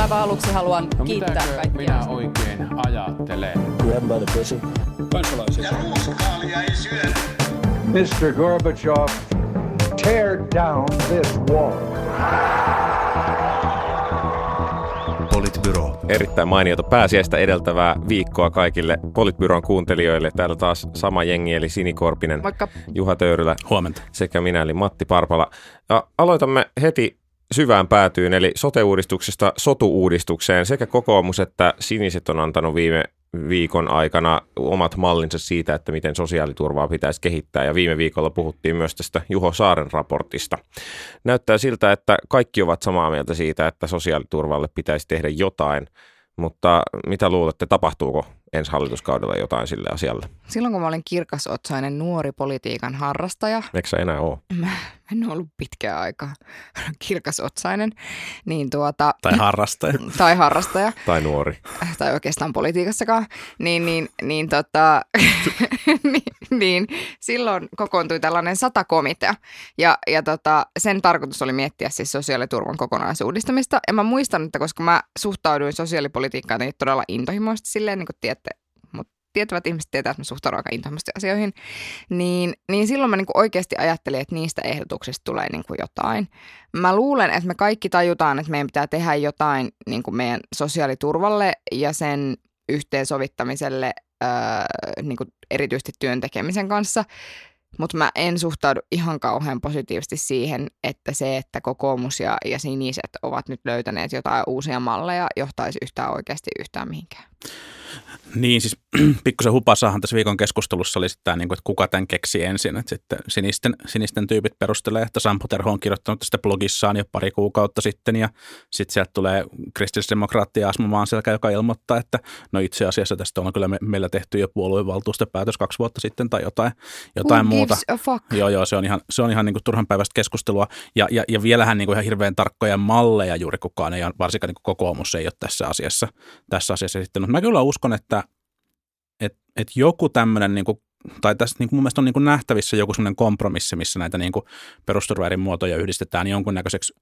Aivan aluksi haluan No kiittää kaikkia. minä oikein ajattelen? Grab by the pussy. Kansalaisia. Ja ruuskaalia ei syödä. Mr. Gorbachev, tear down this wall. Politbyro. Erittäin mainiota pääsiäistä edeltävää viikkoa kaikille Politbyron kuuntelijoille. Täällä taas sama jengi eli Sinikorpinen, Vaikka Juha Töyrylä Huomenta. sekä minä eli Matti Parpala. Ja aloitamme heti syvään päätyyn eli sote-uudistuksesta sotu-uudistukseen. Sekä kokoomus että siniset on antanut viime viikon aikana omat mallinsa siitä, että miten sosiaaliturvaa pitäisi kehittää. Ja viime viikolla puhuttiin myös tästä Juho Saaren raportista. Näyttää siltä, että kaikki ovat samaa mieltä siitä, että sosiaaliturvalle pitäisi tehdä jotain. Mutta mitä luulette, tapahtuuko ensi hallituskaudella jotain sille asialle? silloin kun mä olin kirkasotsainen nuori politiikan harrastaja, Eikö sä enää ole? mä en ole ollut pitkään aikaa kirkasotsainen, niin tuota, Tai harrastaja. tai harrastaja, Tai nuori? tai oikeastaan politiikassakaan, niin, niin, niin, tota, niin, niin silloin kokoontui tällainen satakomitea. Ja, ja tota, sen tarkoitus oli miettiä siis sosiaaliturvan kokonaisuudistamista. Ja mä muistan, että koska mä suhtauduin sosiaalipolitiikkaan jotenkin todella intohimoisesti silleen, niin kuin mutta tietävät ihmiset tietää, että mä suhtaudun aika intohimoisesti asioihin, niin, niin silloin mä niin kuin oikeasti ajattelin, että niistä ehdotuksista tulee niin kuin jotain. Mä luulen, että me kaikki tajutaan, että meidän pitää tehdä jotain niin kuin meidän sosiaaliturvalle ja sen yhteensovittamiselle öö, niin kuin erityisesti työn tekemisen kanssa. Mutta mä en suhtaudu ihan kauhean positiivisesti siihen, että se, että kokoomus ja, ja siniset ovat nyt löytäneet jotain uusia malleja, johtaisi yhtään oikeasti yhtään mihinkään. Niin, siis pikkusen hupassahan tässä viikon keskustelussa oli sitten tämä, niin kuin, että kuka tämän keksi ensin. Että sitten sinisten, sinisten tyypit perustelee, että Sampo Terho on kirjoittanut tästä blogissaan jo pari kuukautta sitten. Ja sitten sieltä tulee kristillisdemokraatti Asmo Maanselkä, joka ilmoittaa, että no itse asiassa tästä on kyllä me, meillä tehty jo puoluevaltuustopäätös kaksi vuotta sitten tai jotain, jotain Who muuta. a fuck? Joo, joo, se on ihan, se on ihan niin kuin turhan päivästä keskustelua. Ja, ja, ja vielähän niin kuin ihan hirveän tarkkoja malleja juuri kukaan ei, varsinkaan niin kuin kokoomus ei ole tässä asiassa, tässä asiassa sitten. Mutta mä kyllä uskon, että et, et joku tämmöinen, niin tai tässä niin kuin mun mielestä on niin kuin nähtävissä joku semmoinen kompromissi, missä näitä niin perusturva eri muotoja yhdistetään jonkunnäköiseksi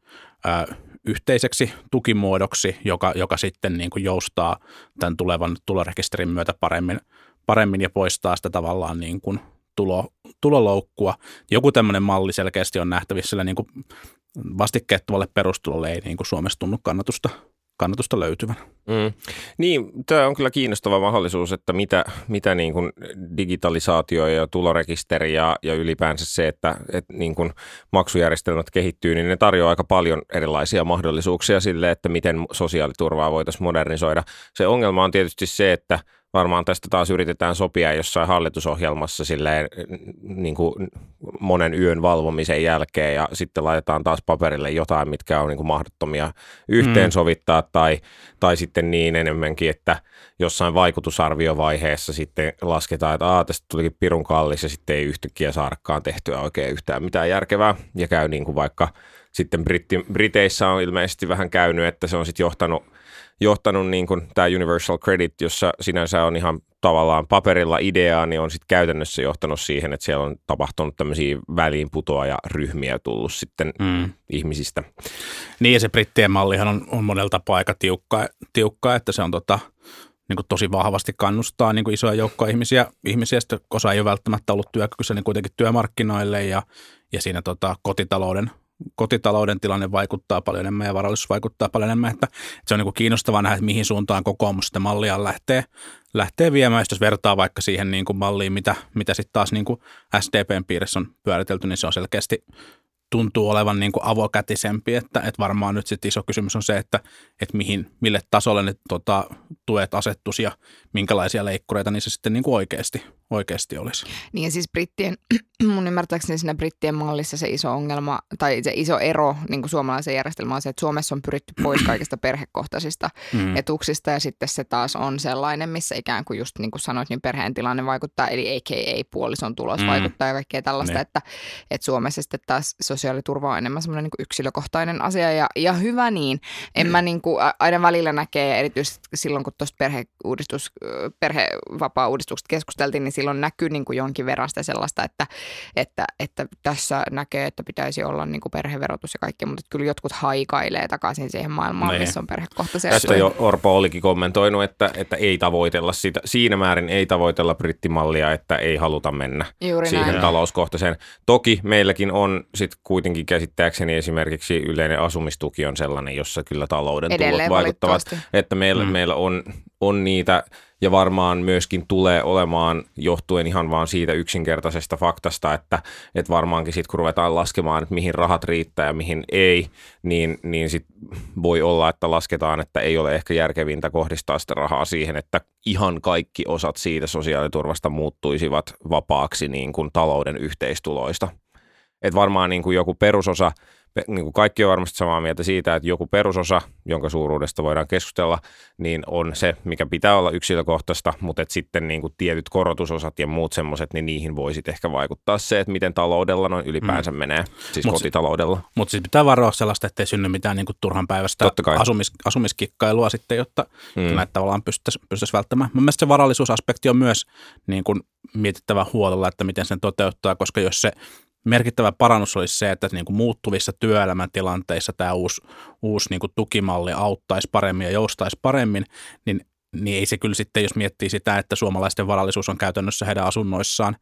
ää, yhteiseksi tukimuodoksi, joka, joka sitten niin kuin joustaa tämän tulevan tulorekisterin myötä paremmin, paremmin ja poistaa sitä tavallaan niin kuin tulo, tuloloukkua. Joku tämmöinen malli selkeästi on nähtävissä, sillä niin kuin vastikkeettomalle perustulolle ei niin kuin Suomessa tunnu kannatusta, kannatusta löytyvän. Mm. Niin, tämä on kyllä kiinnostava mahdollisuus, että mitä, mitä niin kuin digitalisaatio ja tulorekisteri ja, ja ylipäänsä se, että, että niin kuin maksujärjestelmät kehittyy, niin ne tarjoaa aika paljon erilaisia mahdollisuuksia sille, että miten sosiaaliturvaa voitaisiin modernisoida. Se ongelma on tietysti se, että varmaan tästä taas yritetään sopia jossain hallitusohjelmassa silleen niin kuin monen yön valvomisen jälkeen ja sitten laitetaan taas paperille jotain, mitkä on niin kuin mahdottomia yhteensovittaa mm. tai, tai sitten niin enemmänkin, että jossain vaikutusarviovaiheessa sitten lasketaan, että Aa, tästä tulikin pirun kallis ja sitten ei yhtäkkiä saadakaan tehtyä oikein yhtään mitään järkevää ja käy niin kuin vaikka sitten Britti, Briteissä on ilmeisesti vähän käynyt, että se on sitten johtanut johtanut niin kuin tämä Universal Credit, jossa sinänsä on ihan tavallaan paperilla ideaa, niin on sitten käytännössä johtanut siihen, että siellä on tapahtunut tämmöisiä väliinputoaja ryhmiä tullut sitten mm. ihmisistä. Niin ja se brittien mallihan on, on monella tapaa aika tiukka, tiukka että se on tota, niin kuin tosi vahvasti kannustaa niin kuin isoja joukkoja ihmisiä, ihmisiä sitten osa ei ole välttämättä ollut työkykyisiä niin kuitenkin työmarkkinoille ja, ja siinä tota, kotitalouden kotitalouden tilanne vaikuttaa paljon enemmän ja varallisuus vaikuttaa paljon enemmän, että, että se on niin kiinnostavaa nähdä, että mihin suuntaan kokoomus sitä mallia lähtee, lähtee viemään. Jos vertaa vaikka siihen niin kuin malliin, mitä, mitä sitten taas niin kuin SDPn piirissä on pyöritelty, niin se on selkeästi tuntuu olevan niin kuin avokätisempi, että, että varmaan nyt sitten iso kysymys on se, että, että mihin, mille tasolle ne tota, tuet asettuisi ja minkälaisia leikkureita niissä sitten niin kuin oikeasti, oikeasti olisi. Niin ja siis brittien, mun ymmärtääkseni siinä brittien mallissa se iso ongelma tai se iso ero niin kuin suomalaisen järjestelmään on se, että Suomessa on pyritty pois kaikista perhekohtaisista mm. etuuksista ja sitten se taas on sellainen, missä ikään kuin just niin kuin sanoit, niin perheen tilanne vaikuttaa, eli a.k.a. puolison tulos mm. vaikuttaa ja kaikkea tällaista, niin. että, että Suomessa sitten taas sosiaaliturva on enemmän semmoinen niin kuin yksilökohtainen asia ja, ja hyvä niin. En mm. mä niin kuin aina välillä näkee, erityisesti silloin kun tuosta perheuudistus, perhevapaa-uudistukset keskusteltiin, niin silloin näkyy niin kuin jonkin verran sitä sellaista, että, että, että tässä näkee, että pitäisi olla niin kuin perheverotus ja kaikki, mutta kyllä jotkut haikailee takaisin siihen maailmaan, Niin. missä on perhekohtaisia Tästä jo Orpo olikin kommentoinut, että, että ei tavoitella sitä, siinä määrin ei tavoitella brittimallia, että ei haluta mennä Juuri siihen näin. talouskohtaiseen. Toki meilläkin on sitten kuitenkin käsittääkseni esimerkiksi yleinen asumistuki on sellainen, jossa kyllä talouden Edelleen tulot vaikuttavat, että meillä, mm. meillä on, on niitä ja varmaan myöskin tulee olemaan johtuen ihan vaan siitä yksinkertaisesta faktasta, että, että varmaankin sitten kun ruvetaan laskemaan, että mihin rahat riittää ja mihin ei, niin, niin sit voi olla, että lasketaan, että ei ole ehkä järkevintä kohdistaa sitä rahaa siihen, että ihan kaikki osat siitä sosiaaliturvasta muuttuisivat vapaaksi niin kuin talouden yhteistuloista. Et varmaan niin kuin joku perusosa, pe- niin kuin kaikki on varmasti samaa mieltä siitä, että joku perusosa, jonka suuruudesta voidaan keskustella, niin on se, mikä pitää olla yksilökohtaista, mutta et sitten niin kuin tietyt korotusosat ja muut semmoiset, niin niihin voisit ehkä vaikuttaa se, että miten taloudella noin ylipäänsä mm. menee, siis Mut- kotitaloudella. Mutta siis pitää varoa sellaista, ettei synny mitään niin kuin turhan päivästä asumis, asumiskikkailua sitten, jotta Mm. mm. näitä tavallaan pystyttäisiin pystyttäisi välttämään. Mun mielestä se varallisuusaspekti on myös niin kuin mietittävä huolella, että miten sen toteuttaa, koska jos se merkittävä parannus olisi se, että niin kuin muuttuvissa työelämäntilanteissa tämä uusi, uusi niin kuin tukimalli auttaisi paremmin ja joustaisi paremmin, niin niin ei se kyllä sitten, jos miettii sitä, että suomalaisten varallisuus on käytännössä heidän asunnoissaan,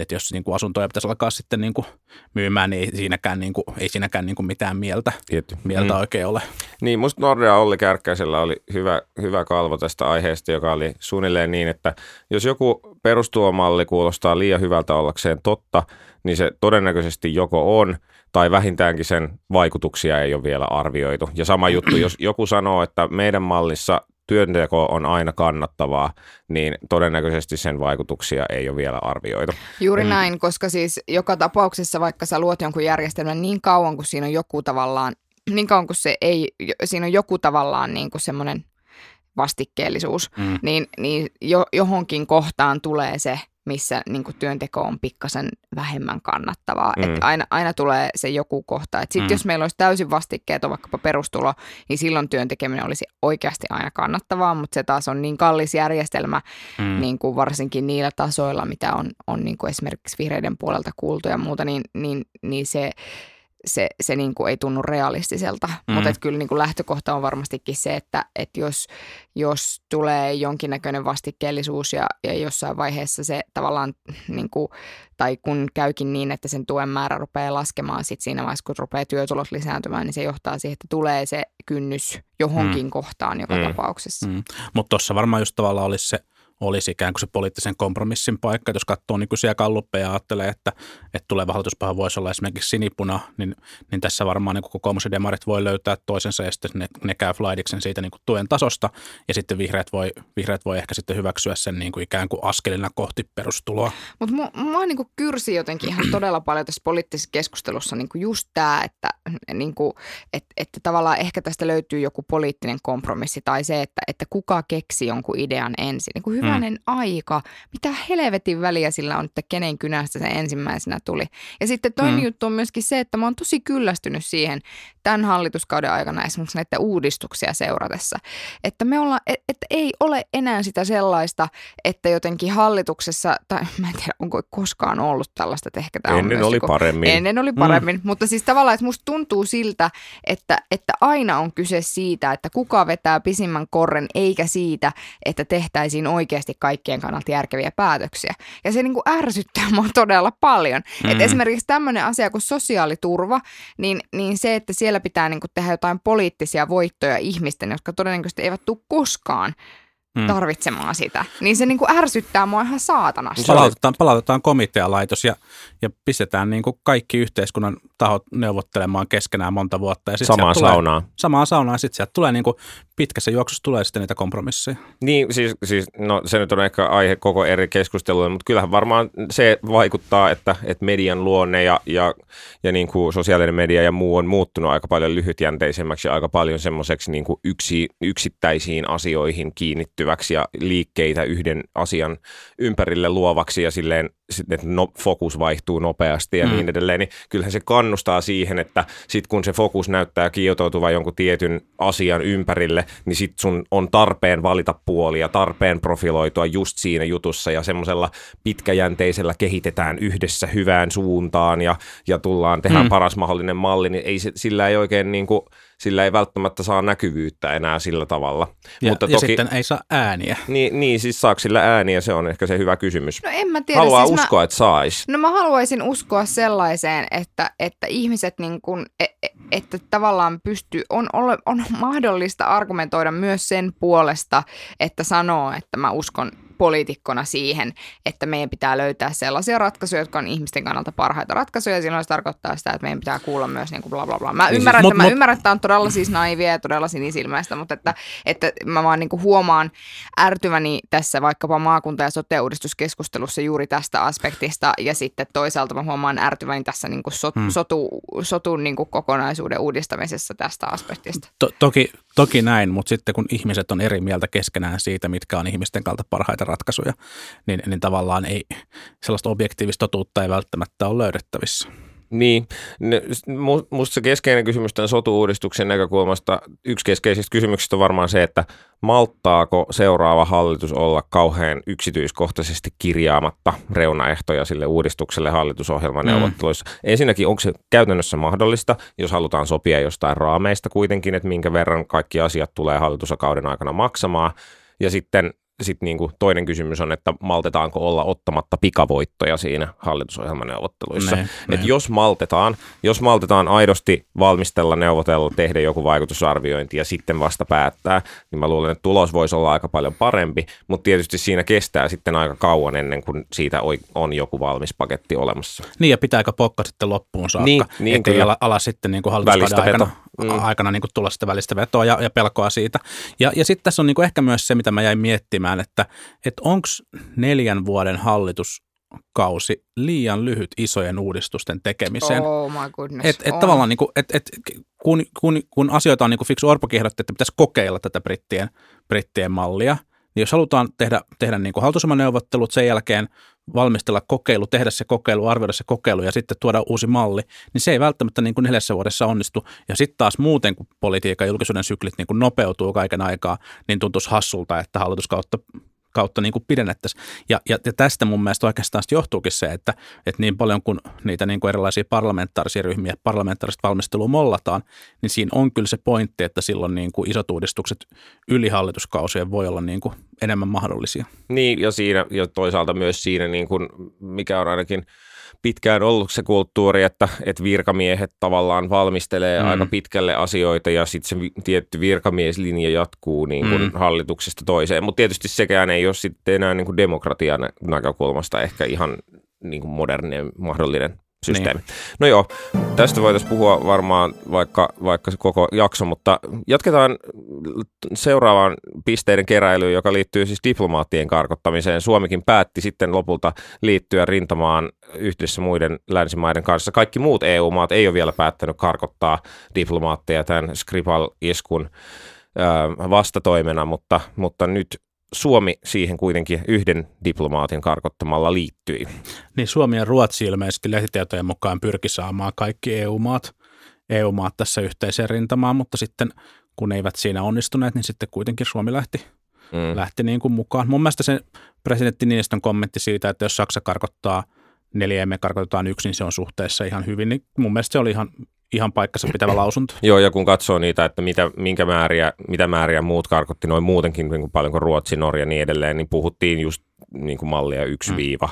että jos niin kuin asuntoja pitäisi alkaa sitten niin kuin myymään, niin ei siinäkään, niin kuin, ei siinäkään niin kuin mitään mieltä, Tietty. mieltä mm. oikein ole. Niin, musta Nordea Olli Kärkkäisellä oli hyvä, hyvä kalvo tästä aiheesta, joka oli suunnilleen niin, että jos joku perustulomalli kuulostaa liian hyvältä ollakseen totta, niin se todennäköisesti joko on, tai vähintäänkin sen vaikutuksia ei ole vielä arvioitu. Ja sama juttu, jos joku sanoo, että meidän mallissa työnteko on aina kannattavaa, niin todennäköisesti sen vaikutuksia ei ole vielä arvioitu. Juuri mm. näin, koska siis joka tapauksessa, vaikka sä luot jonkun järjestelmän niin kauan, kun siinä on joku tavallaan, niin kauan kuin se ei, siinä on joku tavallaan niin kuin semmoinen vastikkeellisuus, mm. niin, niin jo, johonkin kohtaan tulee se, missä niin kuin työnteko on pikkasen vähemmän kannattavaa. Mm. Et aina, aina tulee se joku kohta. Sitten mm. jos meillä olisi täysin vastikkeet, vaikkapa perustulo, niin silloin työn tekeminen olisi oikeasti aina kannattavaa, mutta se taas on niin kallis järjestelmä, mm. niin kuin varsinkin niillä tasoilla, mitä on, on niin kuin esimerkiksi vihreiden puolelta kuultu ja muuta, niin, niin, niin se se, se niin kuin ei tunnu realistiselta. Mm. Mutta kyllä niin kuin lähtökohta on varmastikin se, että, että jos, jos tulee jonkinnäköinen vastikkeellisuus ja, ja jossain vaiheessa se tavallaan, niin kuin, tai kun käykin niin, että sen tuen määrä rupeaa laskemaan sit siinä vaiheessa, kun rupeaa työtulot lisääntymään, niin se johtaa siihen, että tulee se kynnys johonkin mm. kohtaan joka mm. tapauksessa. Mm. Mutta tuossa varmaan just tavallaan olisi se olisi ikään kuin se poliittisen kompromissin paikka. Jos katsoo nykyisiä kalluppeja ja ajattelee, että, että tuleva hallituspaha voisi olla esimerkiksi sinipuna, niin, niin tässä varmaan niin kokoomus ja demarit voi löytää toisensa ja sitten ne, ne käy flaidiksen siitä niin kuin tuen tasosta ja sitten vihreät voi, vihreät voi ehkä sitten hyväksyä sen niin kuin ikään kuin askelina kohti perustuloa. Mutta mua, mua niin kyrsi jotenkin ihan todella paljon tässä poliittisessa keskustelussa niin kuin just tämä, että, niin kuin, että, että tavallaan ehkä tästä löytyy joku poliittinen kompromissi tai se, että, että kuka keksi jonkun idean ensin. Niin kuin hyvänen mm. aika, mitä helvetin väliä sillä on, että kenen kynästä se ensimmäisenä tuli. Ja sitten toinen mm. juttu on myöskin se, että mä oon tosi kyllästynyt siihen tämän hallituskauden aikana esimerkiksi näitä uudistuksia seuratessa, että me ollaan, että ei ole enää sitä sellaista, että jotenkin hallituksessa, tai mä en tiedä, onko koskaan ollut tällaista, että ehkä tämä Ennen on oli joku, paremmin. Ennen oli paremmin, mm. mutta siis tavallaan, että musta tuntuu siltä, että, että aina on kyse siitä, että kuka vetää pisimmän korren, eikä siitä, että tehtäisiin oikeasti kaikkien kannalta järkeviä päätöksiä. Ja se niin kuin ärsyttää mua todella paljon. Mm. Että esimerkiksi tämmöinen asia kuin sosiaaliturva, niin, niin se, että siellä pitää niin kuin tehdä jotain poliittisia voittoja ihmisten, jotka todennäköisesti eivät tule koskaan mm. tarvitsemaan sitä, niin se niin kuin ärsyttää mua ihan saatanasti. Palautetaan, palautetaan komitealaitos ja, ja pistetään niin kuin kaikki yhteiskunnan tahot neuvottelemaan keskenään monta vuotta. Ja sit Samaan tulee, saunaan. Samaan saunaan, ja sitten sieltä tulee niin kuin, pitkässä juoksussa tulee sitten niitä kompromisseja. Niin, siis, siis no, se nyt on ehkä aihe koko eri keskusteluille, mutta kyllähän varmaan se vaikuttaa, että, että median luonne ja, ja, ja niin kuin sosiaalinen media ja muu on muuttunut aika paljon lyhytjänteisemmäksi ja aika paljon semmoiseksi niin kuin yksi, yksittäisiin asioihin kiinnittyväksi ja liikkeitä yhden asian ympärille luovaksi ja silleen, että no, fokus vaihtuu nopeasti ja mm. niin edelleen, niin kyllähän se kannustaa kannustaa siihen, että sit kun se fokus näyttää kietoutuvan jonkun tietyn asian ympärille, niin sit sun on tarpeen valita puolia, tarpeen profiloitua just siinä jutussa ja semmoisella pitkäjänteisellä kehitetään yhdessä hyvään suuntaan ja, ja tullaan, tehdään mm. paras mahdollinen malli, niin ei, sillä ei oikein niin kuin, sillä ei välttämättä saa näkyvyyttä enää sillä tavalla. Ja, Mutta ja toki, sitten ei saa ääniä. niin, niin, siis saako sillä ääniä, se on ehkä se hyvä kysymys. No en mä tiedä. Haluaa siis uskoa, mä, että sais. No mä haluaisin uskoa sellaiseen, että, että ihmiset niin kun, e- e- että tavallaan pystyy, on, ole- on mahdollista argumentoida myös sen puolesta, että sanoo, että mä uskon poliitikkona siihen, että meidän pitää löytää sellaisia ratkaisuja, jotka on ihmisten kannalta parhaita ratkaisuja. Ja silloin se tarkoittaa sitä, että meidän pitää kuulla myös niin kuin bla bla bla. Mä Niin ymmärrän, siis- että, mut- mä mut- ymmärrän, että on todella siis naivia ja todella sinisilmäistä, mutta että, että mä vaan niin kuin huomaan ärtyväni tässä vaikkapa maakunta- ja sote-uudistuskeskustelussa juuri tästä aspektista. Ja sitten toisaalta mä huomaan ärtyväni tässä niin kuin sot, Hmm. sotu, sotun niin kuin kokonaisuuden uudistamisessa tästä aspektista. To- toki, toki näin, mutta sitten kun ihmiset on eri mieltä keskenään siitä, mitkä on ihmisten kalta parhaita ratkaisuja, niin, niin tavallaan ei, sellaista objektiivista totuutta ei välttämättä ole löydettävissä. Niin, musta se keskeinen kysymys tämän sotu-uudistuksen näkökulmasta, yksi keskeisistä kysymyksistä on varmaan se, että malttaako seuraava hallitus olla kauhean yksityiskohtaisesti kirjaamatta reunaehtoja sille uudistukselle hallitusohjelmaneuvotteluissa. Mm. Ensinnäkin, onko se käytännössä mahdollista, jos halutaan sopia jostain raameista kuitenkin, että minkä verran kaikki asiat tulee hallitusakauden aikana maksamaan, ja sitten sitten niin kuin toinen kysymys on, että maltetaanko olla ottamatta pikavoittoja siinä hallitusohjelmaneuvotteluissa. Ne, ne. jos maltetaan, jos maltetaan aidosti valmistella, neuvotella, tehdä joku vaikutusarviointi ja sitten vasta päättää, niin mä luulen, että tulos voisi olla aika paljon parempi, mutta tietysti siinä kestää sitten aika kauan ennen kuin siitä on joku valmis paketti olemassa. Niin ja pitääkö pokka sitten loppuun saakka, Niin, niin ettei ala, ala sitten niin kuin hallituskauden aikana. Mm. aikana niin kuin tulla sitä välistä vetoa ja, ja pelkoa siitä. Ja, ja sitten tässä on niin kuin ehkä myös se, mitä mä jäin miettimään, että, että onko neljän vuoden hallituskausi liian lyhyt isojen uudistusten tekemiseen. Oh my goodness. Et, et On. tavallaan niin kuin, et, et, kun, kun, kun asioita on niin kuin fiksu Orpokin ehdotti, että pitäisi kokeilla tätä brittien, brittien mallia, niin jos halutaan tehdä, tehdä niin kuin hallitusohjelmaneuvottelut, sen jälkeen valmistella kokeilu, tehdä se kokeilu, arvioida se kokeilu ja sitten tuoda uusi malli, niin se ei välttämättä niin kuin neljässä vuodessa onnistu. Ja sitten taas muuten, kun politiikan ja julkisuuden syklit niin kuin nopeutuu kaiken aikaa, niin tuntuisi hassulta, että hallituskautta kautta niin pidennettäisiin. Ja, ja, ja, tästä mun mielestä oikeastaan johtuukin se, että, että niin paljon kuin niitä niin kuin erilaisia parlamentaarisia ryhmiä, parlamentaarista valmistelua mollataan, niin siinä on kyllä se pointti, että silloin niin kuin isot uudistukset yli hallituskausien voi olla niin kuin enemmän mahdollisia. Niin, ja, siinä, ja toisaalta myös siinä, niin kuin, mikä on ainakin pitkään ollut se kulttuuri, että, että virkamiehet tavallaan valmistelee Mm. aika pitkälle asioita ja sitten se tietty virkamieslinja jatkuu niin kuin Mm. hallituksesta toiseen. Mutta tietysti sekään ei ole sitten enää niin kuin demokratian nä- näkökulmasta ehkä ihan niin kuin moderninen mahdollinen systeemi. Niin. No joo, tästä voitaisiin puhua varmaan vaikka, vaikka se koko jakso, mutta jatketaan seuraavaan pisteiden keräilyyn, joka liittyy siis diplomaattien karkottamiseen. Suomikin päätti sitten lopulta liittyä rintamaan yhdessä muiden länsimaiden kanssa. Kaikki muut EU-maat ei ole vielä päättänyt karkottaa diplomaatteja tämän Skripal-iskun vastatoimena, mutta, mutta nyt Suomi siihen kuitenkin yhden diplomaatin karkottamalla liittyi. Niin Suomi ja Ruotsi ilmeisesti lehtitietojen mukaan pyrki saamaan kaikki EU-maat, EU-maat tässä yhteiseen rintamaan, mutta sitten kun eivät siinä onnistuneet, niin sitten kuitenkin Suomi lähti, Mm. lähti niin kuin mukaan. Mun mielestä se presidentti Niinistön kommentti siitä, että jos Saksa karkottaa neljä ja me karkotetaan yksi, niin se on suhteessa ihan hyvin, niin mun mielestä se oli ihan, ihan paikkansa pitävä lausunto. Joo, ja kun katsoo niitä, että mitä, minkä määriä, mitä määriä muut karkotti noin muutenkin niin kuin paljon kuin Ruotsi, Norja ja niin edelleen, niin puhuttiin just niin kuin mallia 1 Mm. viiva,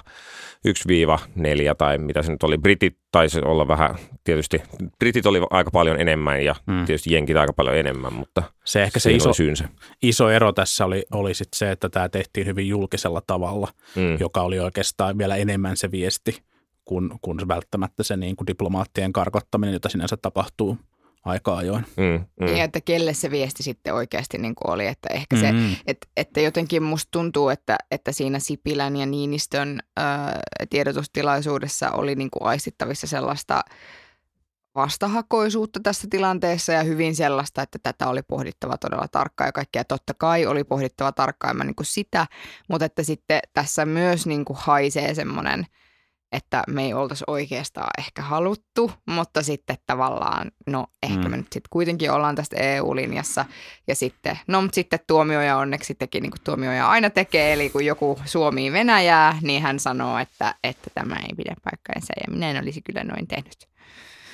1 viiva 4 tai mitä se nyt oli. Britit taisi olla vähän, tietysti Britit oli aika paljon enemmän ja Mm. tietysti Jenkit aika paljon enemmän, mutta Se ehkä se iso, syynsä. iso ero tässä oli, oli sit se, että tämä tehtiin hyvin julkisella tavalla, Mm. joka oli oikeastaan vielä enemmän se viesti kuin, kuin välttämättä se niin kuin diplomaattien karkottaminen, jota sinänsä tapahtuu aika ajoin. Mm, mm. Niin, että kelle se viesti sitten oikeasti niin kuin oli, että ehkä se, Mm. että, että jotenkin musta tuntuu, että, että siinä Sipilän ja Niinistön ää, tiedotustilaisuudessa oli niin kuin aistittavissa sellaista vastahakoisuutta tässä tilanteessa ja hyvin sellaista, että tätä oli pohdittava todella tarkkaan ja kaikkea totta kai oli pohdittava tarkkaan mä niin kuin sitä, mutta että sitten tässä myös niin kuin haisee semmoinen että me ei oltaisi oikeastaan ehkä haluttu, mutta sitten tavallaan, no ehkä Mm. me nyt sitten kuitenkin ollaan tästä EU-linjassa ja sitten, no mutta sitten tuomioja onneksi teki niin kuin tuomioja aina tekee, eli kun joku suomii Venäjää, niin hän sanoo, että, että tämä ei pidä paikkaansa ja minä en olisi kyllä noin tehnyt.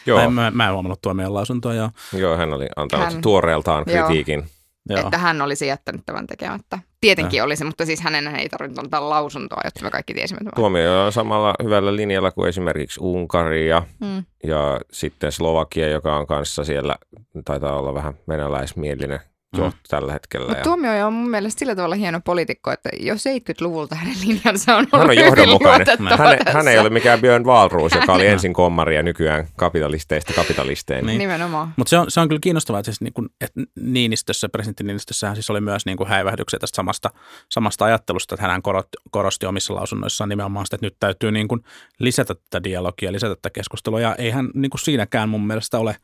Joo, Mä, en- mä, mä en huomannut tuomion lausuntoa, joo. joo, hän oli antanut Hän- tuoreeltaan Joo. kritiikin. joo. Että hän olisi jättänyt tämän tekemättä. Tietenkin olisi, mutta siis hänen ei tarvinnut antaa lausuntoa, jotta me kaikki tiesimme tämän. Tuomio on samalla hyvällä linjalla kuin esimerkiksi Unkari ja, Mm. ja sitten Slovakia, joka on kanssa siellä, taitaa olla vähän venäläismielinen Mm. tällä hetkellä. Mutta Ja tuomioja on mun mielestä sillä tavalla hieno poliitikko, että jo 70-luvulta hänen linjansa on ollut hän on hyvin Hän, hän ei ole mikään Björn Wahlroos, joka oli ensin kommari ja nykyään kapitalisteista kapitalisteen. Niin. Nimenomaan. Mutta se on, se on kyllä kiinnostavaa, että, siis niin kuin, että Niinistössä, presidentti Niinistössähän siis oli myös niin kuin häivähdyksiä tästä samasta, samasta ajattelusta, että hän korosti, korosti omissa lausunnoissaan nimenomaan sitä, että nyt täytyy niin kuin lisätä tätä dialogia, lisätä tätä keskustelua, ja eihän niin kuin siinäkään mun mielestä ole,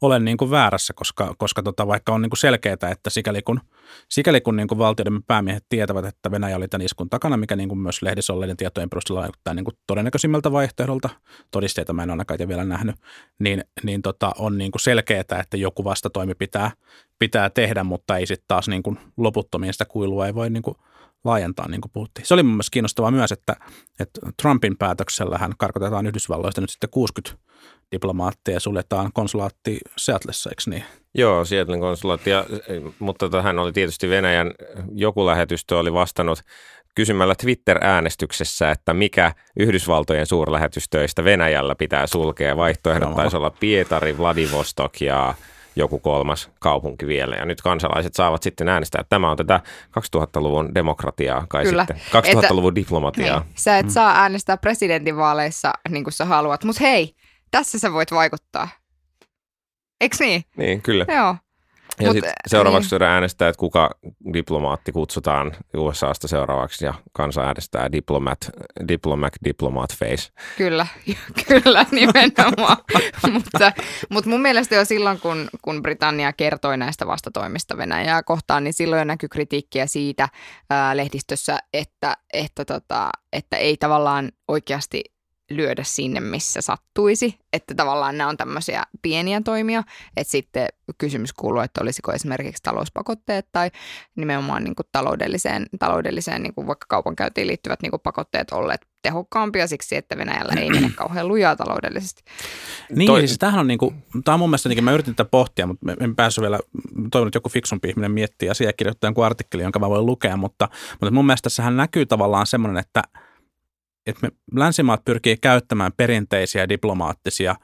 ole niin kuin väärässä, koska, koska tota, vaikka on niin kuin selkeää, että sikäli kun, sikäli kun niin kuin valtioiden päämiehet tietävät, että Venäjä oli tämän iskun takana, mikä niin kuin myös lehdissä olleiden tietojen perusteella vaikuttaa niin kuin todennäköisimmältä vaihtoehdolta, todisteita mä en ainakaan vielä nähnyt, niin, niin tota, on niin kuin selkeää, että joku vastatoimi pitää, pitää tehdä, mutta ei sitten taas niin kuin loputtomiin sitä kuilua ei voi niin kuin laajentaa, niin kuin puhuttiin. Se oli mun mielestä kiinnostavaa myös, että, että Trumpin päätöksellä hän karkotetaan Yhdysvalloista nyt sitten 60 diplomaattia ja suljetaan konsulaatti Seatlessa, eikö niin? Joo, Seattlein konsulaatti, ja, mutta tota, hän oli tietysti Venäjän, joku lähetystö oli vastannut kysymällä Twitter-äänestyksessä, että mikä Yhdysvaltojen suurlähetystöistä Venäjällä pitää sulkea. Vaihtoehdot taisi olla Pietari, Vladivostok ja joku kolmas kaupunki vielä. Ja nyt kansalaiset saavat sitten äänestää. Tämä on tätä 2000-luvun demokratiaa kai Kyllä. sitten. 2000-luvun diplomatiaa. Niin. Sä et saa äänestää presidentinvaaleissa niin kuin sä haluat, mutta hei, tässä sä voit vaikuttaa. Eiks niin? Niin, kyllä. Joo. Ja sitten seuraavaksi niin. äänestää, että kuka diplomaatti kutsutaan USAsta seuraavaksi ja kansa äänestää diplomat, diplomat, diplomat face. Kyllä, kyllä nimenomaan. mutta, mutta mun mielestä jo silloin, kun, kun Britannia kertoi näistä vastatoimista Venäjää kohtaan, niin silloin jo näkyi kritiikkiä siitä ää, lehdistössä, että, että, tota, että ei tavallaan oikeasti lyödä sinne, missä sattuisi. Että tavallaan nämä on tämmöisiä pieniä toimia. Että sitten kysymys kuuluu, että olisiko esimerkiksi talouspakotteet tai nimenomaan niin kuin taloudelliseen, taloudelliseen niin kuin vaikka kaupankäyntiin liittyvät niin kuin pakotteet olleet tehokkaampia siksi, että Venäjällä ei mene kauhean lujaa taloudellisesti. Niin, Toi- siis tämähän on niin kuin, tämä on mun mielestä jotenkin, mä yritin tätä pohtia, mutta en päässyt vielä, toivon, että joku fiksumpi ihminen miettii asiaa ja kirjoittaa jonkun artikkeli, jonka mä voin lukea, mutta, mutta mun mielestä tässähän näkyy tavallaan semmoinen, että, että me länsimaat pyrkii käyttämään perinteisiä diplomaattisia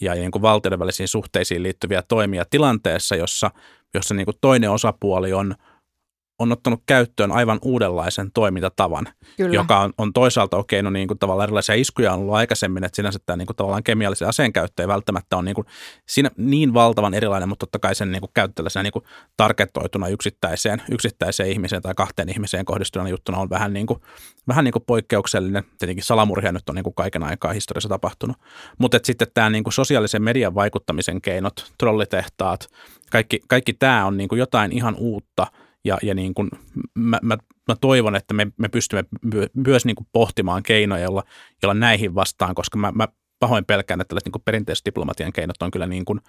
ja niin kuin valtioiden välisiin suhteisiin liittyviä toimia tilanteessa, jossa, jossa niin kuin toinen osapuoli on, on ottanut käyttöön aivan uudenlaisen toimintatavan, Kyllä. joka on, on toisaalta okei, no niin kuin tavallaan erilaisia iskuja on ollut aikaisemmin, että sinänsä tämä niin kuin tavallaan kemiallisen aseen käyttö ei välttämättä on niin, kuin, siinä niin valtavan erilainen, mutta totta kai sen niin kuin käyttö niin kuin tarketoituna yksittäiseen, yksittäiseen ihmiseen tai kahteen ihmiseen kohdistuvana juttuna on vähän niin kuin, vähän niin kuin poikkeuksellinen. Tietenkin salamurhia nyt on niin kuin kaiken aikaa historiassa tapahtunut, mutta että sitten tämä niin kuin sosiaalisen median vaikuttamisen keinot, trollitehtaat, kaikki, kaikki tämä on niin kuin jotain ihan uutta – ja, ja niin kuin mä, mä, mä toivon, että me, me pystymme myö, myös niin kuin pohtimaan keinoja, joilla, joilla näihin vastaan, koska mä, mä pahoin pelkään, että tällaiset niin kuin perinteiset diplomatian keinot on kyllä, niin kuin,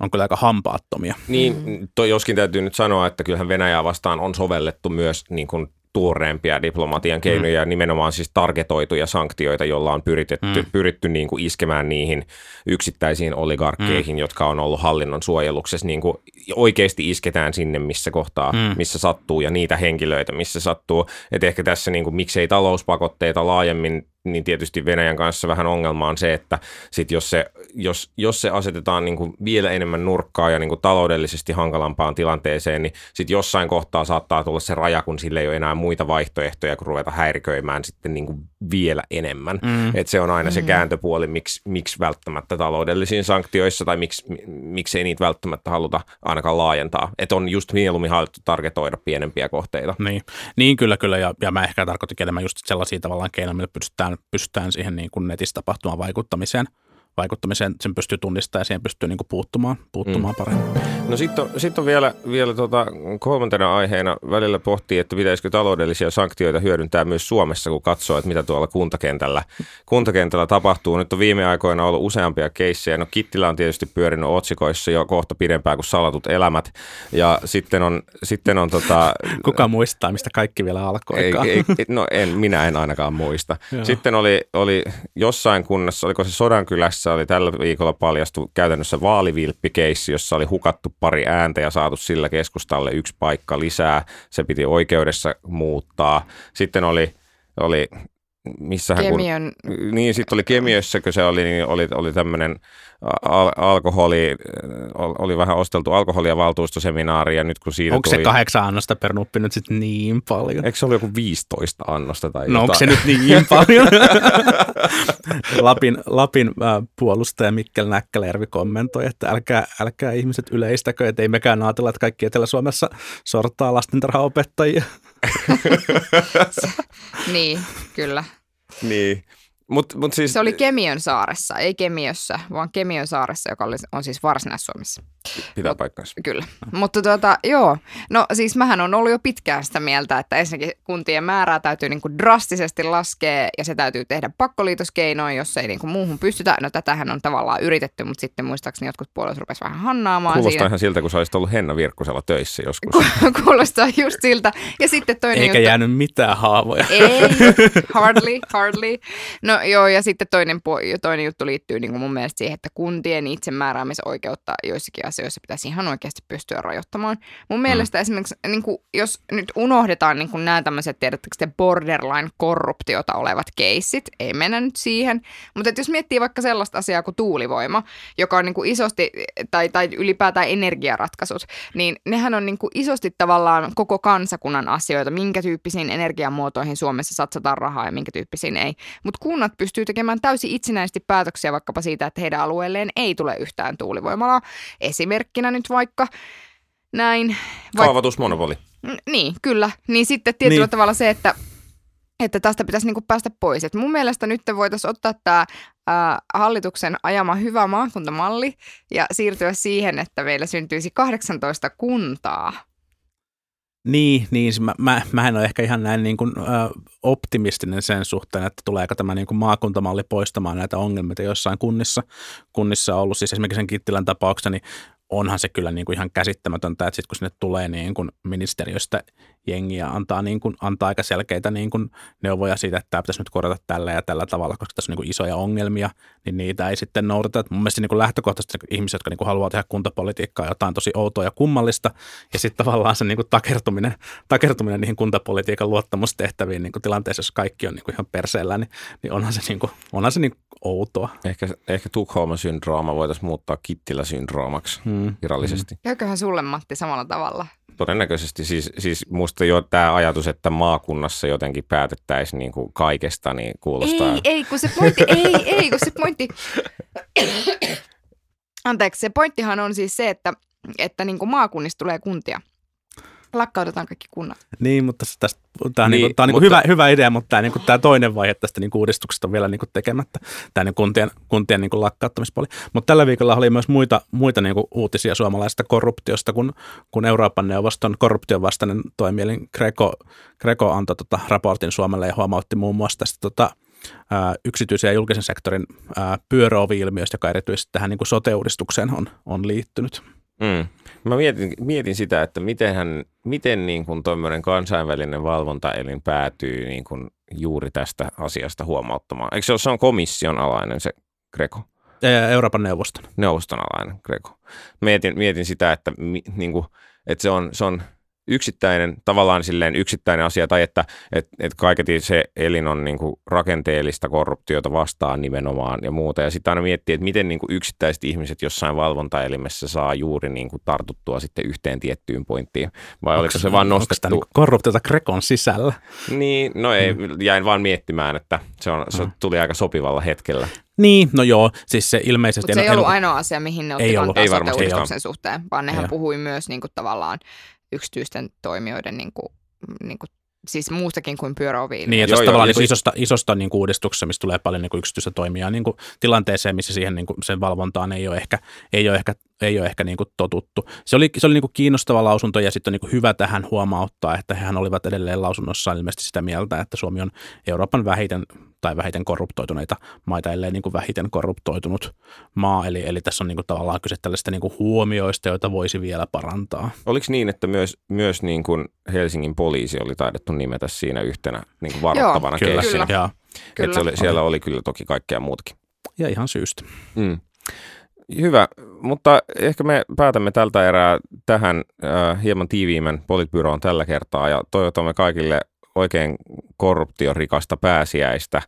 on kyllä aika hampaattomia. Niin, toi, joskin täytyy nyt sanoa, että kyllähän Venäjää vastaan on sovellettu myös niin kuin tuoreempia diplomatian keinoja, mm. nimenomaan siis targetoituja sanktioita, joilla on pyritetty, mm. pyritty niin kuin iskemään niihin yksittäisiin oligarkkeihin, mm. jotka on ollut hallinnon suojeluksessa. Niin kuin oikeasti isketään sinne, missä kohtaa, mm. missä sattuu ja niitä henkilöitä, missä sattuu. Et ehkä tässä niin kuin, miksei talouspakotteita laajemmin niin tietysti Venäjän kanssa vähän ongelma on se, että sit jos, se, jos, jos se asetetaan niin kuin vielä enemmän nurkkaa ja niin kuin taloudellisesti hankalampaan tilanteeseen, niin sitten jossain kohtaa saattaa tulla se raja, kun sille ei ole enää muita vaihtoehtoja, kun ruveta häiriköimään sitten niin kuin vielä enemmän. Mm. Et se on aina mm. se kääntöpuoli, miksi, miksi välttämättä taloudellisiin sanktioissa tai miksi, miksi ei niitä välttämättä haluta ainakaan laajentaa. Että on just mieluummin haluttu targetoida pienempiä kohteita. Niin, niin kyllä, kyllä. Ja, ja mä ehkä tarkoitin enemmän just sellaisia tavallaan keinoja, millä pystytään, pystytään siihen niin kuin netissä tapahtuvaan vaikuttamiseen, vaikuttamiseen sen pystyy tunnistamaan ja siihen pystyy niin kuin puuttumaan, puuttumaan mm. paremmin. No sitten on, sit on vielä, vielä tota, kolmantena aiheena välillä pohtii, että pitäisikö taloudellisia sanktioita hyödyntää myös Suomessa, kun katsoo, että mitä tuolla kuntakentällä, kuntakentällä tapahtuu. Nyt on viime aikoina ollut useampia keissejä. No Kittilä on tietysti pyörinyt otsikoissa jo kohta pidempään kuin salatut elämät. Ja sitten on, sitten on tota, Kuka muistaa, mistä kaikki vielä alkoi? ei, ei, no en, minä en ainakaan muista. Joo. Sitten oli, oli jossain kunnassa, oliko se Sodankylässä, oli tällä viikolla paljastu käytännössä vaalivilppikeissi, jossa oli hukattu pari ääntä ja saatu sillä keskustalle yksi paikka lisää. Se piti oikeudessa muuttaa. Sitten oli, oli missähän kun, Kemion, niin, sitten oli Kemiössä, kun se oli, niin oli, oli tämmöinen al- alkoholi, ol- oli vähän osteltu alkoholia valtuustoseminaari ja nyt kun siitä Onko tuli... se kahdeksan annosta per nuppi nyt sitten niin paljon? Eikö se ollut joku 15 annosta tai No onko se jotain? nyt niin paljon? Lapin, Lapin äh, puolustaja Mikkel Näkkälervi kommentoi, että älkää, älkää ihmiset yleistäkö, että ei mekään ajatella, että kaikki Etelä-Suomessa sortaa lastentarhaopettajia. niin, kyllä. Niin. Mutta mut siis, Se oli Kemion saaressa, ei Kemiössä, vaan Kemion saaressa, joka oli, on siis Varsinais-Suomessa. pitää paikkansa. Kyllä. Mutta tuota, joo, no siis mähän on ollut jo pitkään sitä mieltä, että ensinnäkin kuntien määrää täytyy niin kuin drastisesti laskea ja se täytyy tehdä pakkoliitoskeinoin, jos ei niin kuin muuhun pystytä. No tätähän on tavallaan yritetty, mutta sitten muistaakseni jotkut puolueet rupesivat vähän hannaamaan Kuulostaa siinä. ihan siltä, kun sä olisit ollut Henna Virkkosella töissä joskus. Kuulostaa just siltä. Ja sitten toinen Eikä juttu, jäänyt mitään haavoja. Ei, hardly, hardly. No joo, ja sitten toinen, toinen juttu liittyy niin kuin mun mielestä siihen, että kuntien itsemääräämisoikeutta joissakin asioissa pitäisi ihan oikeasti pystyä rajoittamaan. Mun mielestä esimerkiksi, niin kuin, jos nyt unohdetaan niin kuin nämä tämmöiset, tiedättekö te, borderline-korruptiota olevat keissit, ei mennä nyt siihen, mutta että jos miettii vaikka sellaista asiaa kuin tuulivoima, joka on niin kuin isosti, tai, tai ylipäätään energiaratkaisut, niin nehän on niin kuin isosti tavallaan koko kansakunnan asioita, minkä tyyppisiin energiamuotoihin Suomessa satsataan rahaa ja minkä tyyppisiin ei. Mutta kunnat pystyy tekemään täysin itsenäisesti päätöksiä vaikkapa siitä, että heidän alueelleen ei tule yhtään tuulivoimalaa. Esimerkkinä nyt vaikka näin. Vaik- Kaavoitusmonopoli. Mm, Niin, kyllä. Niin sitten tietyllä Niin. tavalla se, että, että tästä pitäisi niinku päästä pois. Et mun mielestä nyt voitaisiin ottaa tämä hallituksen ajama hyvä maakuntamalli ja siirtyä siihen, että meillä syntyisi 18 kuntaa. Niin, niin mä, mä, mä en ole ehkä ihan näin niin kuin, ö, optimistinen sen suhteen, että tuleeko tämä niin kuin maakuntamalli poistamaan näitä ongelmia, jossain kunnissa, kunnissa on ollut. Siis esimerkiksi sen Kittilän tapauksessa, niin onhan se kyllä niin kuin ihan käsittämätöntä, että sitten kun sinne tulee niin kuin ministeriöstä jengiä antaa, niin kuin, antaa aika selkeitä niin kuin neuvoja siitä, että tämä pitäisi nyt korjata tällä ja tällä tavalla, koska tässä on niin kuin isoja ongelmia, niin niitä ei sitten noudata. Mun mielestä niin kuin lähtökohtaisesti ihmiset, jotka niin kuin haluaa tehdä kuntapolitiikkaa jotain tosi outoa ja kummallista, ja sitten tavallaan se niin kuin takertuminen, takertuminen niihin kuntapolitiikan luottamustehtäviin niin kuin tilanteessa, jos kaikki on niin kuin ihan perseellä, niin, niin onhan se, niin kuin, onhan se niin kuin outoa. Ehkä, ehkä Tukholman syndrooma voitaisiin muuttaa Kittilä-syndroomaksi Hmm. virallisesti. Käyköhän sulle Matti samalla tavalla? Todennäköisesti siis, siis musta jo tämä ajatus, että maakunnassa jotenkin päätettäisiin niin kuin kaikesta, niin kuulostaa... Ei, ei, kun se pointti, ei, ei, kun se pointti, anteeksi, se pointtihan on siis se, että, että niin kuin maakunnista tulee kuntia. Lakkautetaan kaikki kunnat. Niin, mutta se tästä, tämä on, Niin, niin, kuin, tämä on niin mutta- hyvä, hyvä idea, mutta tämä, niin kuin, tämä toinen vaihe tästä niin kuin uudistuksesta on vielä niin kuin tekemättä, tämä niin kuntien, kuntien niin kuin lakkauttamispuoli. Mutta tällä viikolla oli myös muita, muita niin kuin uutisia suomalaisesta korruptiosta, kun, kun Euroopan neuvoston korruption vastainen toimielin Greco, Greco antoi tota raportin Suomelle ja huomautti muun muassa tästä tota, yksityisen ja julkisen sektorin pyöröovi-ilmiöstä, joka erityisesti tähän niin kuin sote-uudistukseen on, on liittynyt. Mm. Mä mietin, mietin sitä, että mitenhän, miten niin kuin tuommoinen kansainvälinen valvontaelin päätyy niin kuin juuri tästä asiasta huomauttamaan. Eikö se ole, se on komission alainen se Greco? Euroopan neuvoston. neuvoston alainen Greco. Mietin, mietin sitä, että, mi, niin kuin, että se, on, se on yksittäinen, tavallaan silleen yksittäinen asia, tai että et, et kaiketi se elin on niin kuin rakenteellista korruptiota vastaan nimenomaan ja muuta. Ja sitten aina miettii, että miten niin kuin yksittäiset ihmiset jossain valvontaelimessä saa juuri niin kuin tartuttua sitten yhteen tiettyyn pointtiin. Vai oliko se vaan Onko nostettu? tämä niin korruptiota Grekon sisällä? Niin, no ei, jäin vaan miettimään, että se, on, se tuli aika sopivalla hetkellä. Niin, no joo, siis se ilmeisesti... Mutta se ei ollut en- ainoa asia, mihin ne Ei otti ollut. kantaa Ei varmasti sote-uudistuksen suhteen, vaan nehän Ei. puhui myös niin kuin, tavallaan yksityisten toimijoiden niin kuin, niin kuin, siis muustakin kuin pyöräovi Niin, että Joo, tässä joo, tavallaan ja niin kuin siis- isosta, isosta niin kuin uudistuksesta, missä tulee paljon niin kuin yksityistä toimijaa niin kuin tilanteeseen, missä siihen niin kuin sen valvontaan ei ole ehkä, ei ole ehkä, ei ole ehkä niin kuin totuttu. Se oli, se oli niin kuin kiinnostava lausunto ja sitten on niin kuin hyvä tähän huomauttaa, että hehän olivat edelleen lausunnossaan ilmeisesti sitä mieltä, että Suomi on Euroopan vähiten tai vähiten korruptoituneita maita, ellei niin kuin vähiten korruptoitunut maa. Eli, eli tässä on niin kuin tavallaan kyse tällaista niin kuin huomioista, joita voisi vielä parantaa. Oliko niin, että myös, myös niin kuin Helsingin poliisi oli taidettu nimetä siinä yhtenä niin kuin varoittavana Kyllä, keissinä? Kyllä. Ja, Että se oli, siellä oli kyllä toki kaikkea muutakin. ja ihan syystä. Mm. Hyvä, mutta ehkä me päätämme tältä erää tähän äh, hieman tiiviimmän politbyroon tällä kertaa ja toivotamme kaikille oikein korruptiorikasta pääsiäistä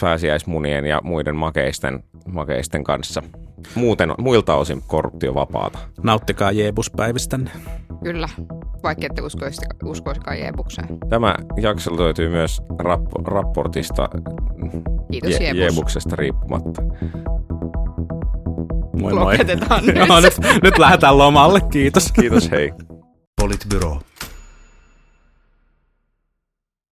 pääsiäismunien ja muiden makeisten, makeisten kanssa. Muuten, muilta osin korruptiovapaata. Nauttikaa Jeebuspäivistänne. Kyllä, vaikka ette uskoisi, uskoisikaan Jeebukseen. Tämä jakso löytyy myös rap- raportista Kiitos Je- Jeebus. Jeebuksesta riippumatta. Moi moi. Lopetetaan nyt. Joo, nyt, nyt lähdetään lomalle, kiitos. Kiitos, hei. Politbyro.